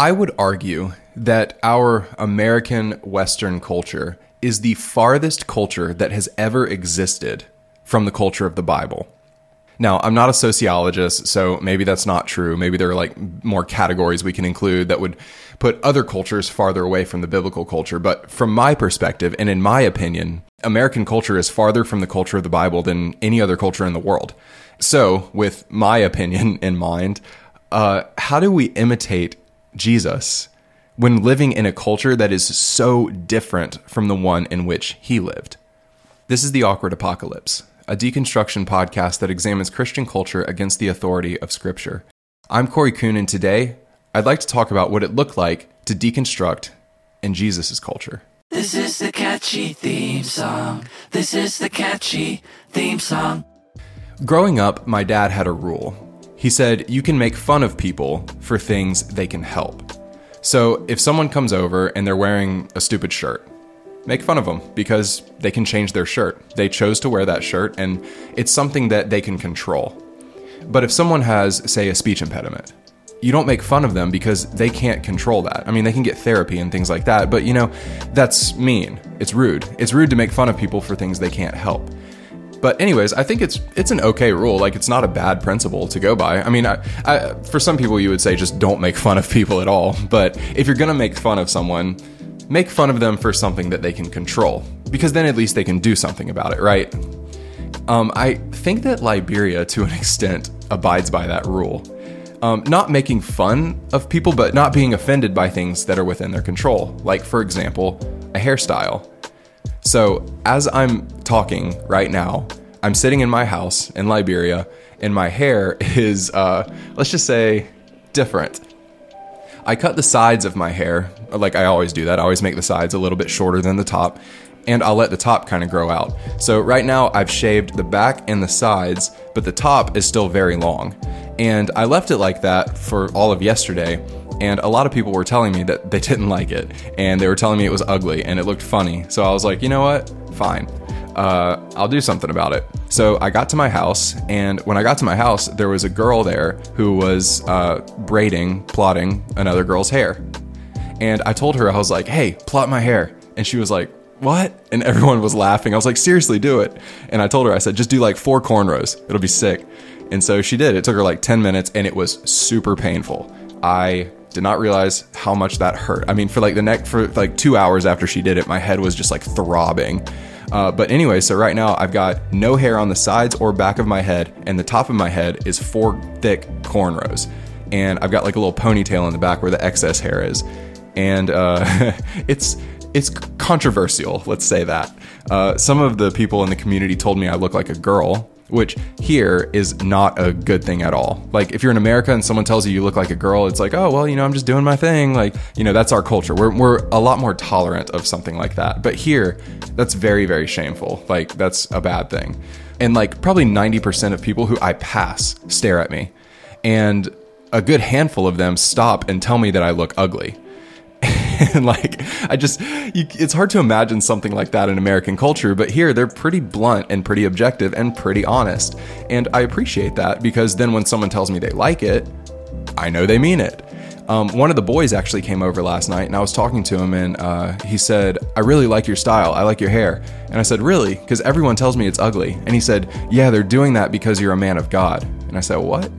I would argue that our American Western culture is the farthest culture that has ever existed from the culture of the Bible. Now, I'm not a sociologist, so maybe that's not true. Maybe there are like more categories we can include that would put other cultures farther away from the biblical culture. But from my perspective, and in my opinion, American culture is farther from the culture of the Bible than any other culture in the world. So, with my opinion in mind, uh, how do we imitate Jesus when living in a culture that is so different from the one in which he lived? This is The Awkward Apocalypse, a deconstruction podcast that examines Christian culture against the authority of Scripture. I'm Corey Kuhn, and today I'd like to talk about what it looked like to deconstruct in Jesus' culture. This is the catchy theme song. This is the catchy theme song. Growing up, my dad had a rule. He said, You can make fun of people for things they can help. So if someone comes over and they're wearing a stupid shirt, make fun of them because they can change their shirt. They chose to wear that shirt and it's something that they can control. But if someone has, say, a speech impediment, you don't make fun of them because they can't control that. I mean, they can get therapy and things like that, but you know, that's mean. It's rude. It's rude to make fun of people for things they can't help. But anyways, I think it's it's an okay rule. Like it's not a bad principle to go by. I mean, I, I, for some people you would say just don't make fun of people at all. But if you're gonna make fun of someone, make fun of them for something that they can control, because then at least they can do something about it, right? Um, I think that Liberia, to an extent, abides by that rule. Um, not making fun of people, but not being offended by things that are within their control. Like, for example, a hairstyle. So, as I'm talking right now, I'm sitting in my house in Liberia, and my hair is, uh, let's just say, different. I cut the sides of my hair, like I always do that. I always make the sides a little bit shorter than the top, and I'll let the top kind of grow out. So, right now, I've shaved the back and the sides, but the top is still very long. And I left it like that for all of yesterday and a lot of people were telling me that they didn't like it. And they were telling me it was ugly and it looked funny. So i was like you know what? Fine. Uh, i'll do something about it. So i got to my house. And when i got to my house there was a girl there who was uh, braiding plotting another girl's hair. And i told her i was like hey plot my hair. And she was like what? And everyone was laughing. I was like seriously do it. And i told her i said just do like four cornrows. It'll be sick. And so she did. It took her like 10 minutes and it was super painful. I did not realize how much that hurt. I mean, for like the neck for like two hours after she did it, my head was just like throbbing. Uh, but anyway, so right now I've got no hair on the sides or back of my head, and the top of my head is four thick cornrows, and I've got like a little ponytail in the back where the excess hair is, and uh, it's it's controversial. Let's say that. Uh, some of the people in the community told me I look like a girl, which here is not a good thing at all. Like if you're in America and someone tells you you look like a girl, it's like, oh well, you know, I'm just doing my thing. Like you know, that's our culture. We're we're a lot more tolerant of something like that. But here, that's very very shameful. Like that's a bad thing. And like probably 90% of people who I pass stare at me, and a good handful of them stop and tell me that I look ugly. and like i just you, it's hard to imagine something like that in american culture but here they're pretty blunt and pretty objective and pretty honest. And i appreciate that because then when someone tells me they like it i know they mean it. Um, one of the boys actually came over last night and i was talking to him and uh, he said i really like your style. I like your hair. And i said really? Because everyone tells me it's ugly. And he said yeah they're doing that because you're a man of god. And i said what?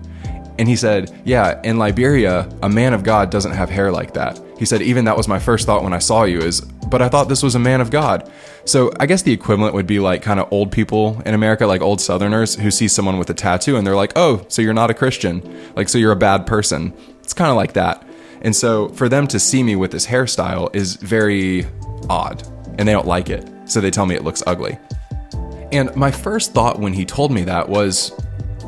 And he said, Yeah, in Liberia, a man of God doesn't have hair like that. He said, Even that was my first thought when I saw you, is, but I thought this was a man of God. So I guess the equivalent would be like kind of old people in America, like old Southerners who see someone with a tattoo and they're like, Oh, so you're not a Christian. Like, so you're a bad person. It's kind of like that. And so for them to see me with this hairstyle is very odd and they don't like it. So they tell me it looks ugly. And my first thought when he told me that was,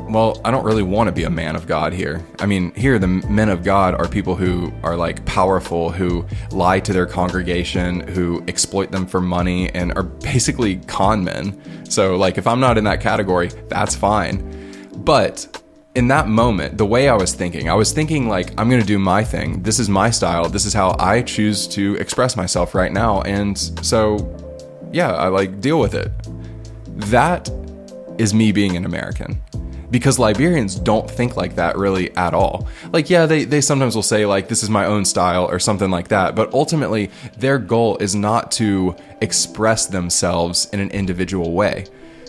well, I don't really want to be a man of God here. I mean, here, the men of God are people who are like powerful, who lie to their congregation, who exploit them for money, and are basically con men. So, like, if I'm not in that category, that's fine. But in that moment, the way I was thinking, I was thinking, like, I'm going to do my thing. This is my style. This is how I choose to express myself right now. And so, yeah, I like deal with it. That is me being an American because Liberians don't think like that really at all. Like, yeah, they, they sometimes will say, like, this is my own style or something like that, but ultimately, their goal is not to express themselves in an individual way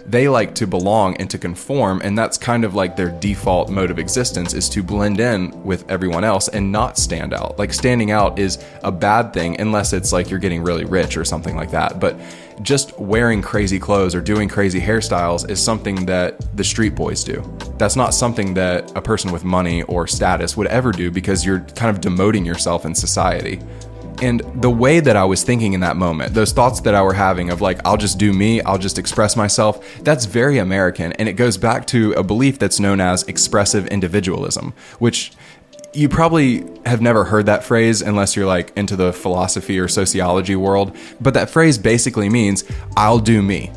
they like to belong and to conform and that's kind of like their default mode of existence is to blend in with everyone else and not stand out like standing out is a bad thing unless it's like you're getting really rich or something like that but just wearing crazy clothes or doing crazy hairstyles is something that the street boys do that's not something that a person with money or status would ever do because you're kind of demoting yourself in society and the way that I was thinking in that moment, those thoughts that I were having of like, I'll just do me, I'll just express myself, that's very American. And it goes back to a belief that's known as expressive individualism, which you probably have never heard that phrase unless you're like into the philosophy or sociology world. But that phrase basically means, I'll do me.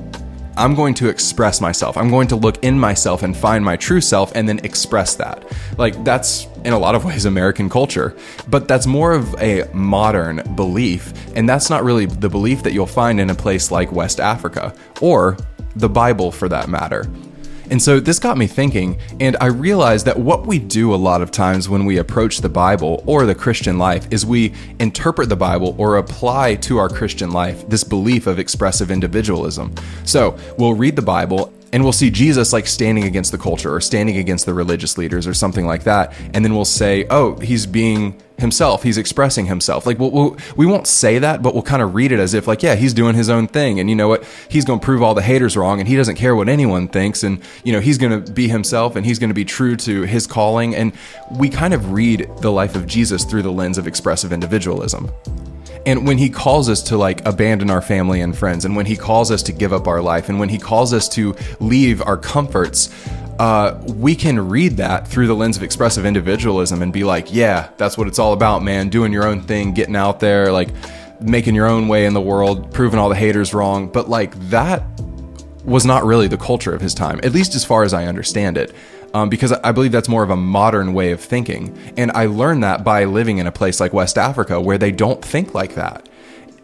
I'm going to express myself. I'm going to look in myself and find my true self and then express that. Like, that's in a lot of ways American culture, but that's more of a modern belief. And that's not really the belief that you'll find in a place like West Africa or the Bible for that matter. And so this got me thinking, and I realized that what we do a lot of times when we approach the Bible or the Christian life is we interpret the Bible or apply to our Christian life this belief of expressive individualism. So we'll read the Bible and we'll see Jesus like standing against the culture or standing against the religious leaders or something like that. And then we'll say, oh, he's being himself. He's expressing himself. Like we'll, we'll, we won't say that, but we'll kind of read it as if like, yeah, he's doing his own thing. And you know what? He's going to prove all the haters wrong and he doesn't care what anyone thinks. And, you know, he's going to be himself and he's going to be true to his calling. And we kind of read the life of Jesus through the lens of expressive individualism. And when he calls us to like abandon our family and friends, and when he calls us to give up our life, and when he calls us to leave our comforts, uh, we can read that through the lens of expressive individualism and be like, yeah, that's what it's all about, man. Doing your own thing, getting out there, like making your own way in the world, proving all the haters wrong. But like that was not really the culture of his time, at least as far as I understand it um, because I believe that's more of a modern way of thinking. And I learned that by living in a place like West Africa where they don't think like that.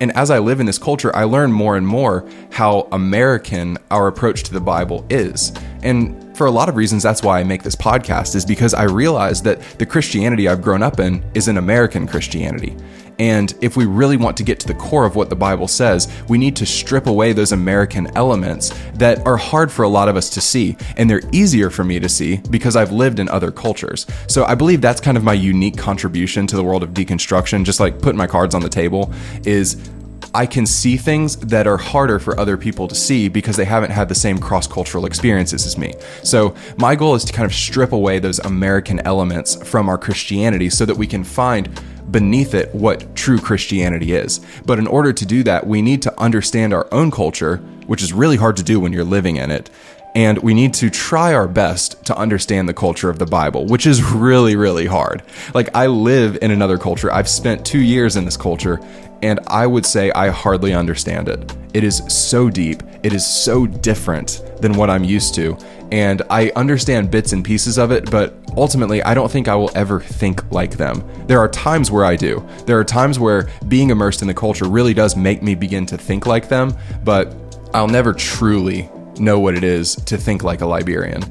And as I live in this culture, I learn more and more how American our approach to the Bible is. And for a lot of reasons, that's why I make this podcast, is because I realize that the Christianity I've grown up in is an American Christianity. And if we really want to get to the core of what the Bible says, we need to strip away those American elements that are hard for a lot of us to see. And they're easier for me to see because I've lived in other cultures. So I believe that's kind of my unique contribution to the world of deconstruction, just like putting my cards on the table, is I can see things that are harder for other people to see because they haven't had the same cross cultural experiences as me. So, my goal is to kind of strip away those American elements from our Christianity so that we can find beneath it what true Christianity is. But in order to do that, we need to understand our own culture, which is really hard to do when you're living in it. And we need to try our best to understand the culture of the Bible, which is really, really hard. Like, I live in another culture. I've spent two years in this culture, and I would say I hardly understand it. It is so deep, it is so different than what I'm used to. And I understand bits and pieces of it, but ultimately, I don't think I will ever think like them. There are times where I do. There are times where being immersed in the culture really does make me begin to think like them, but I'll never truly know what it is to think like a Liberian.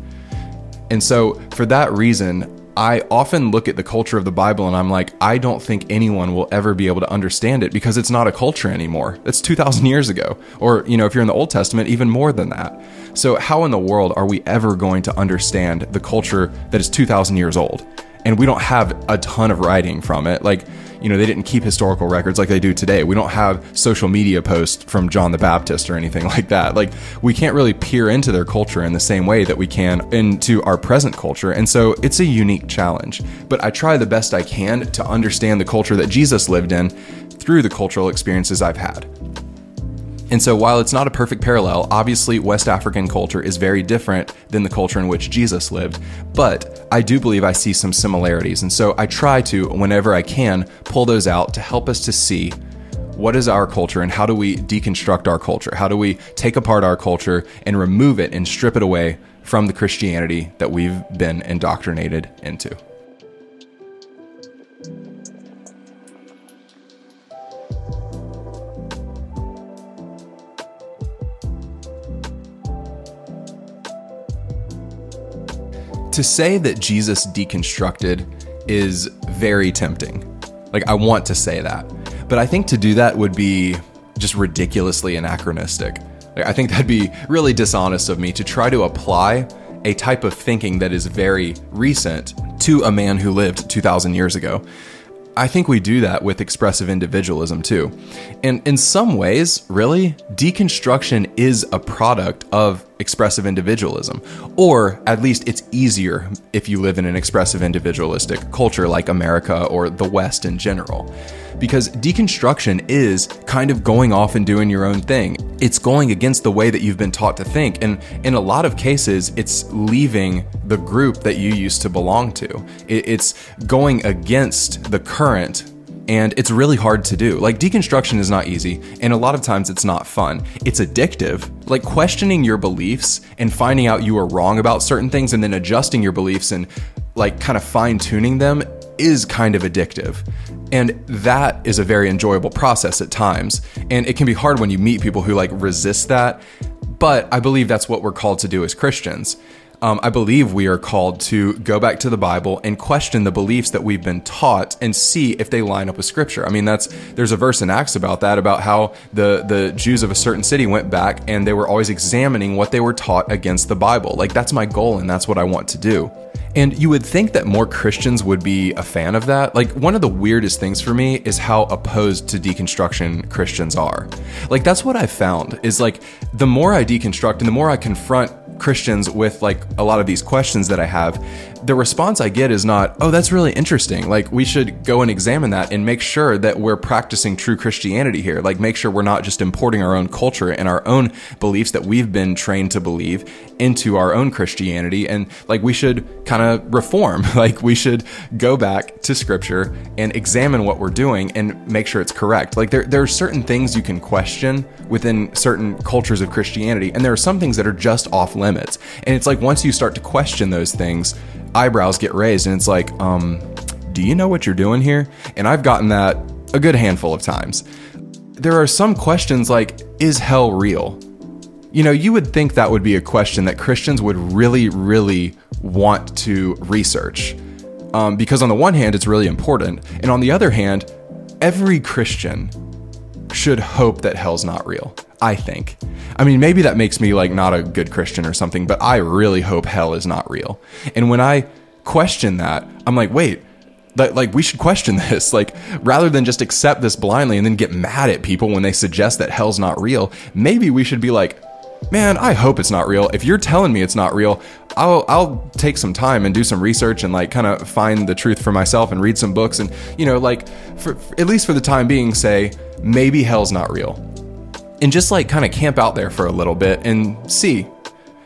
And so, for that reason, I often look at the culture of the Bible and I'm like, I don't think anyone will ever be able to understand it because it's not a culture anymore. That's 2,000 years ago. Or, you know, if you're in the Old Testament, even more than that. So, how in the world are we ever going to understand the culture that is 2,000 years old? And we don't have a ton of writing from it. Like, you know, they didn't keep historical records like they do today. We don't have social media posts from John the Baptist or anything like that. Like, we can't really peer into their culture in the same way that we can into our present culture. And so it's a unique challenge. But I try the best I can to understand the culture that Jesus lived in through the cultural experiences I've had. And so, while it's not a perfect parallel, obviously West African culture is very different than the culture in which Jesus lived. But I do believe I see some similarities. And so, I try to, whenever I can, pull those out to help us to see what is our culture and how do we deconstruct our culture? How do we take apart our culture and remove it and strip it away from the Christianity that we've been indoctrinated into? To say that Jesus deconstructed is very tempting. Like, I want to say that. But I think to do that would be just ridiculously anachronistic. Like, I think that'd be really dishonest of me to try to apply a type of thinking that is very recent to a man who lived 2,000 years ago. I think we do that with expressive individualism too. And in some ways, really, deconstruction is a product of expressive individualism. Or at least it's easier if you live in an expressive individualistic culture like America or the West in general because deconstruction is kind of going off and doing your own thing. It's going against the way that you've been taught to think. And in a lot of cases, it's leaving the group that you used to belong to. It's going against the current and it's really hard to do. Like deconstruction is not easy, and a lot of times it's not fun. It's addictive. Like questioning your beliefs and finding out you are wrong about certain things and then adjusting your beliefs and like kind of fine tuning them is kind of addictive. And that is a very enjoyable process at times. And it can be hard when you meet people who like resist that. But I believe that's what we're called to do as Christians. Um, I believe we are called to go back to the Bible and question the beliefs that we've been taught and see if they line up with Scripture. I mean, that's there's a verse in Acts about that about how the the Jews of a certain city went back and they were always examining what they were taught against the Bible. Like that's my goal and that's what I want to do. And you would think that more Christians would be a fan of that. Like, one of the weirdest things for me is how opposed to deconstruction Christians are. Like, that's what I found is like, the more I deconstruct and the more I confront Christians with like a lot of these questions that I have, the response I get is not, oh, that's really interesting. Like, we should go and examine that and make sure that we're practicing true Christianity here. Like, make sure we're not just importing our own culture and our own beliefs that we've been trained to believe into our own Christianity. And like, we should kind of reform. like, we should go back to scripture and examine what we're doing and make sure it's correct. Like, there, there are certain things you can question within certain cultures of Christianity, and there are some things that are just off limits. And it's like, once you start to question those things, eyebrows get raised and it's like, um, do you know what you're doing here? And I've gotten that a good handful of times. There are some questions like, is hell real? You know, you would think that would be a question that Christians would really, really want to research. Um, because on the one hand, it's really important. And on the other hand, every Christian should hope that hell's not real. I think. I mean, maybe that makes me like not a good Christian or something, but I really hope hell is not real. And when I question that, I'm like, wait, that like we should question this like rather than just accept this blindly and then get mad at people when they suggest that hell's not real maybe we should be like man i hope it's not real if you're telling me it's not real i'll i'll take some time and do some research and like kind of find the truth for myself and read some books and you know like for at least for the time being say maybe hell's not real and just like kind of camp out there for a little bit and see.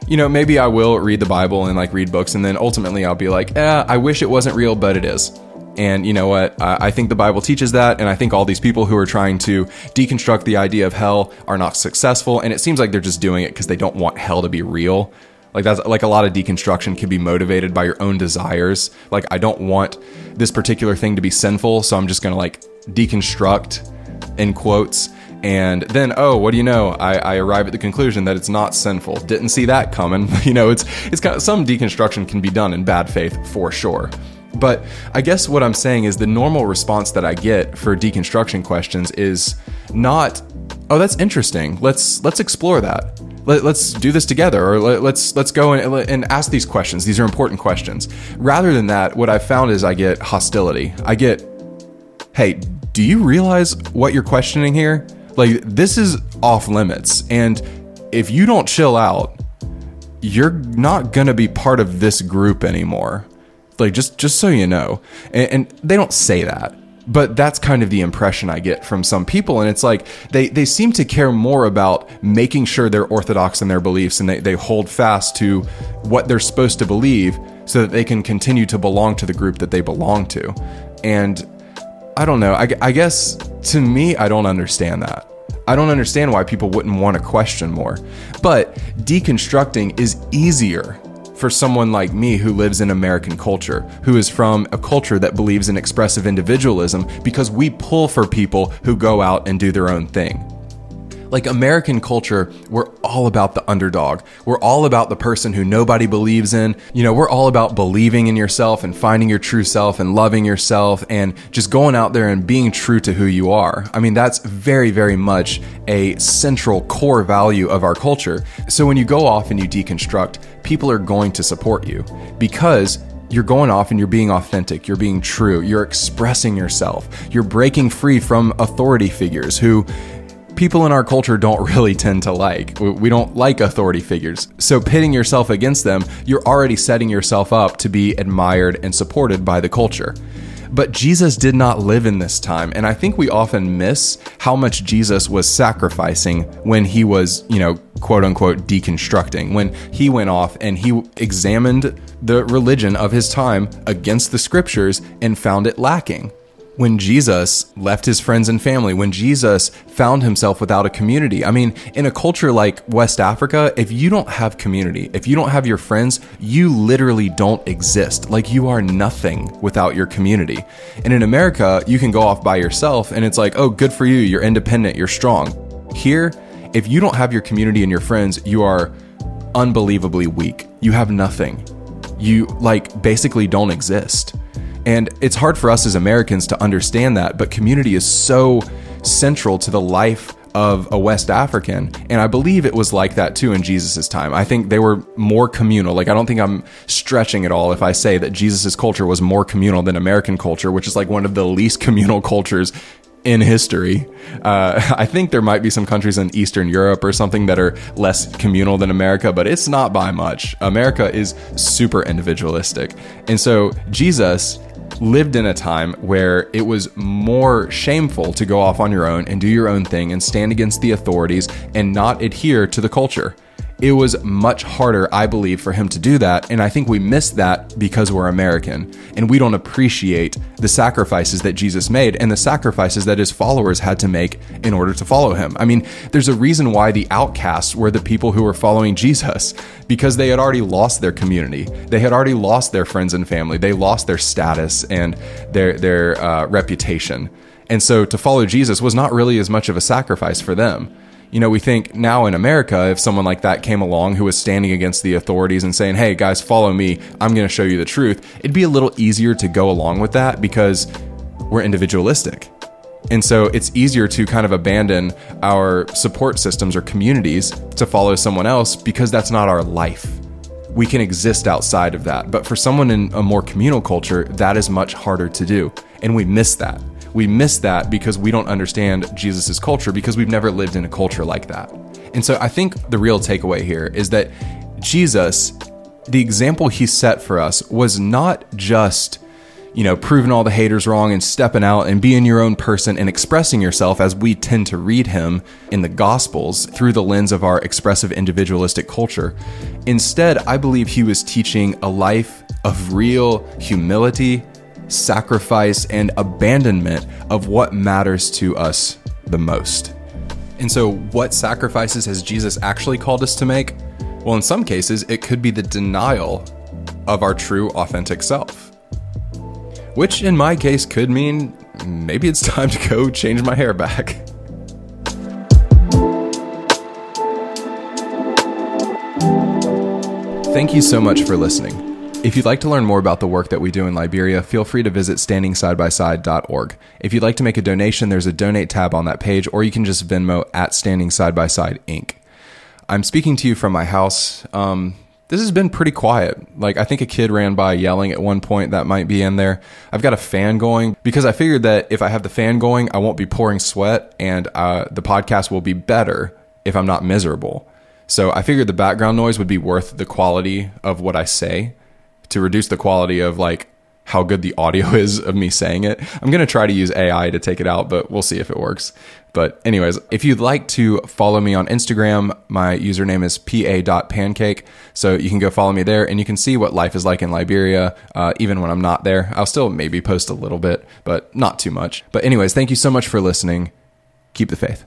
You know, maybe I will read the Bible and like read books, and then ultimately I'll be like, eh, I wish it wasn't real, but it is. And you know what? I think the Bible teaches that, and I think all these people who are trying to deconstruct the idea of hell are not successful, and it seems like they're just doing it because they don't want hell to be real. Like that's like a lot of deconstruction can be motivated by your own desires. Like I don't want this particular thing to be sinful, so I'm just gonna like deconstruct in quotes and then oh what do you know? I, I, arrive at the conclusion that it's not sinful. Didn't see that coming. You know it's it's kind of, some deconstruction can be done in bad faith for sure. But i guess what i'm saying is the normal response that i get for deconstruction questions is not oh that's interesting. Let's let's explore that. Let, us do this together or let, let's let's go and, and ask these questions. These are important questions. Rather than that what i've found is i get hostility. I get hey do you realize what you're questioning here like this is off limits, and if you don't chill out, you're not gonna be part of this group anymore. Like just just so you know, and, and they don't say that but that's kind of the impression I get from some people. And it's like they, they seem to care more about making sure they're orthodox in their beliefs and they, they hold fast to what they're supposed to believe so that they can continue to belong to the group that they belong to. And I don't know. I, I guess to me, I don't understand that. I don't understand why people wouldn't want to question more. But deconstructing is easier for someone like me who lives in American culture, who is from a culture that believes in expressive individualism, because we pull for people who go out and do their own thing. Like American culture, we're all about the underdog. We're all about the person who nobody believes in. You know, we're all about believing in yourself and finding your true self and loving yourself and just going out there and being true to who you are. I mean, that's very, very much a central core value of our culture. So when you go off and you deconstruct, people are going to support you because you're going off and you're being authentic, you're being true, you're expressing yourself, you're breaking free from authority figures who people in our culture don't really tend to like. We don't like authority figures. So, pitting yourself against them, you're already setting yourself up to be admired and supported by the culture. But Jesus did not live in this time. And I think we often miss how much Jesus was sacrificing when he was, you know, quote unquote deconstructing, when he went off and he examined the religion of his time against the scriptures and found it lacking when Jesus left his friends and family, when Jesus found himself without a community. I mean, in a culture like West Africa, if you don't have community, if you don't have your friends, you literally don't exist. Like you are nothing without your community. And in America, you can go off by yourself and it's like, oh, good for you. You're independent. You're strong. Here, if you don't have your community and your friends, you are unbelievably weak. You have nothing. You like basically don't exist. And it's hard for us as Americans to understand that, but community is so central to the life of a West African. And I believe it was like that too in Jesus' time. I think they were more communal. Like, I don't think I'm stretching at all if I say that Jesus' culture was more communal than American culture, which is like one of the least communal cultures in history. Uh, I think there might be some countries in Eastern Europe or something that are less communal than America, but it's not by much. America is super individualistic. And so Jesus lived in a time where it was more shameful to go off on your own and do your own thing and stand against the authorities and not adhere to the culture it was much harder, I believe, for him to do that. And I think we miss that because we're American and we don't appreciate the sacrifices that Jesus made and the sacrifices that his followers had to make in order to follow him. I mean, there's a reason why the outcasts were the people who were following Jesus because they had already lost their community. They had already lost their friends and family. They lost their status and their, their uh, reputation. And so to follow Jesus was not really as much of a sacrifice for them you know, we think now in America, if someone like that came along who was standing against the authorities and saying, hey, guys, follow me, I'm going to show you the truth, it'd be a little easier to go along with that because we're individualistic. And so it's easier to kind of abandon our support systems or communities to follow someone else because that's not our life. We can exist outside of that. But for someone in a more communal culture, that is much harder to do. And we miss that we miss that because we don't understand Jesus' culture because we've never lived in a culture like that. And so I think the real takeaway here is that Jesus, the example he set for us was not just you know, proving all the haters wrong and stepping out and being your own person and expressing yourself as we tend to read him in the Gospels through the lens of our expressive individualistic culture. Instead, I believe he was teaching a life of real humility sacrifice, and abandonment of what matters to us the most. And so, what sacrifices has Jesus actually called us to make? Well, in some cases, it could be the denial of our true, authentic self. Which, in my case, could mean maybe it's time to go change my hair back. Thank you so much for listening. If you'd like to learn more about the work that we do in Liberia, feel free to visit standingsidebyside.org. If you'd like to make a donation, there's a donate tab on that page, or you can just Venmo at Standing Side by Side Inc. I'm speaking to you from my house. Um, this has been pretty quiet. Like, I think a kid ran by yelling at one point that might be in there. I've got a fan going because I figured that if I have the fan going, I won't be pouring sweat and uh, the podcast will be better if I'm not miserable. So I figured the background noise would be worth the quality of what I say to reduce the quality of like how good the audio is of me saying it. I'm going to try to use AI to take it out, but we'll see if it works. But, anyways, if you'd like to follow me on Instagram, my username is pa.pancake. So you can go follow me there and you can see what life is like in Liberia, uh, even when I'm not there. I'll still maybe post a little bit, but not too much. But, anyways, thank you so much for listening. Keep the faith.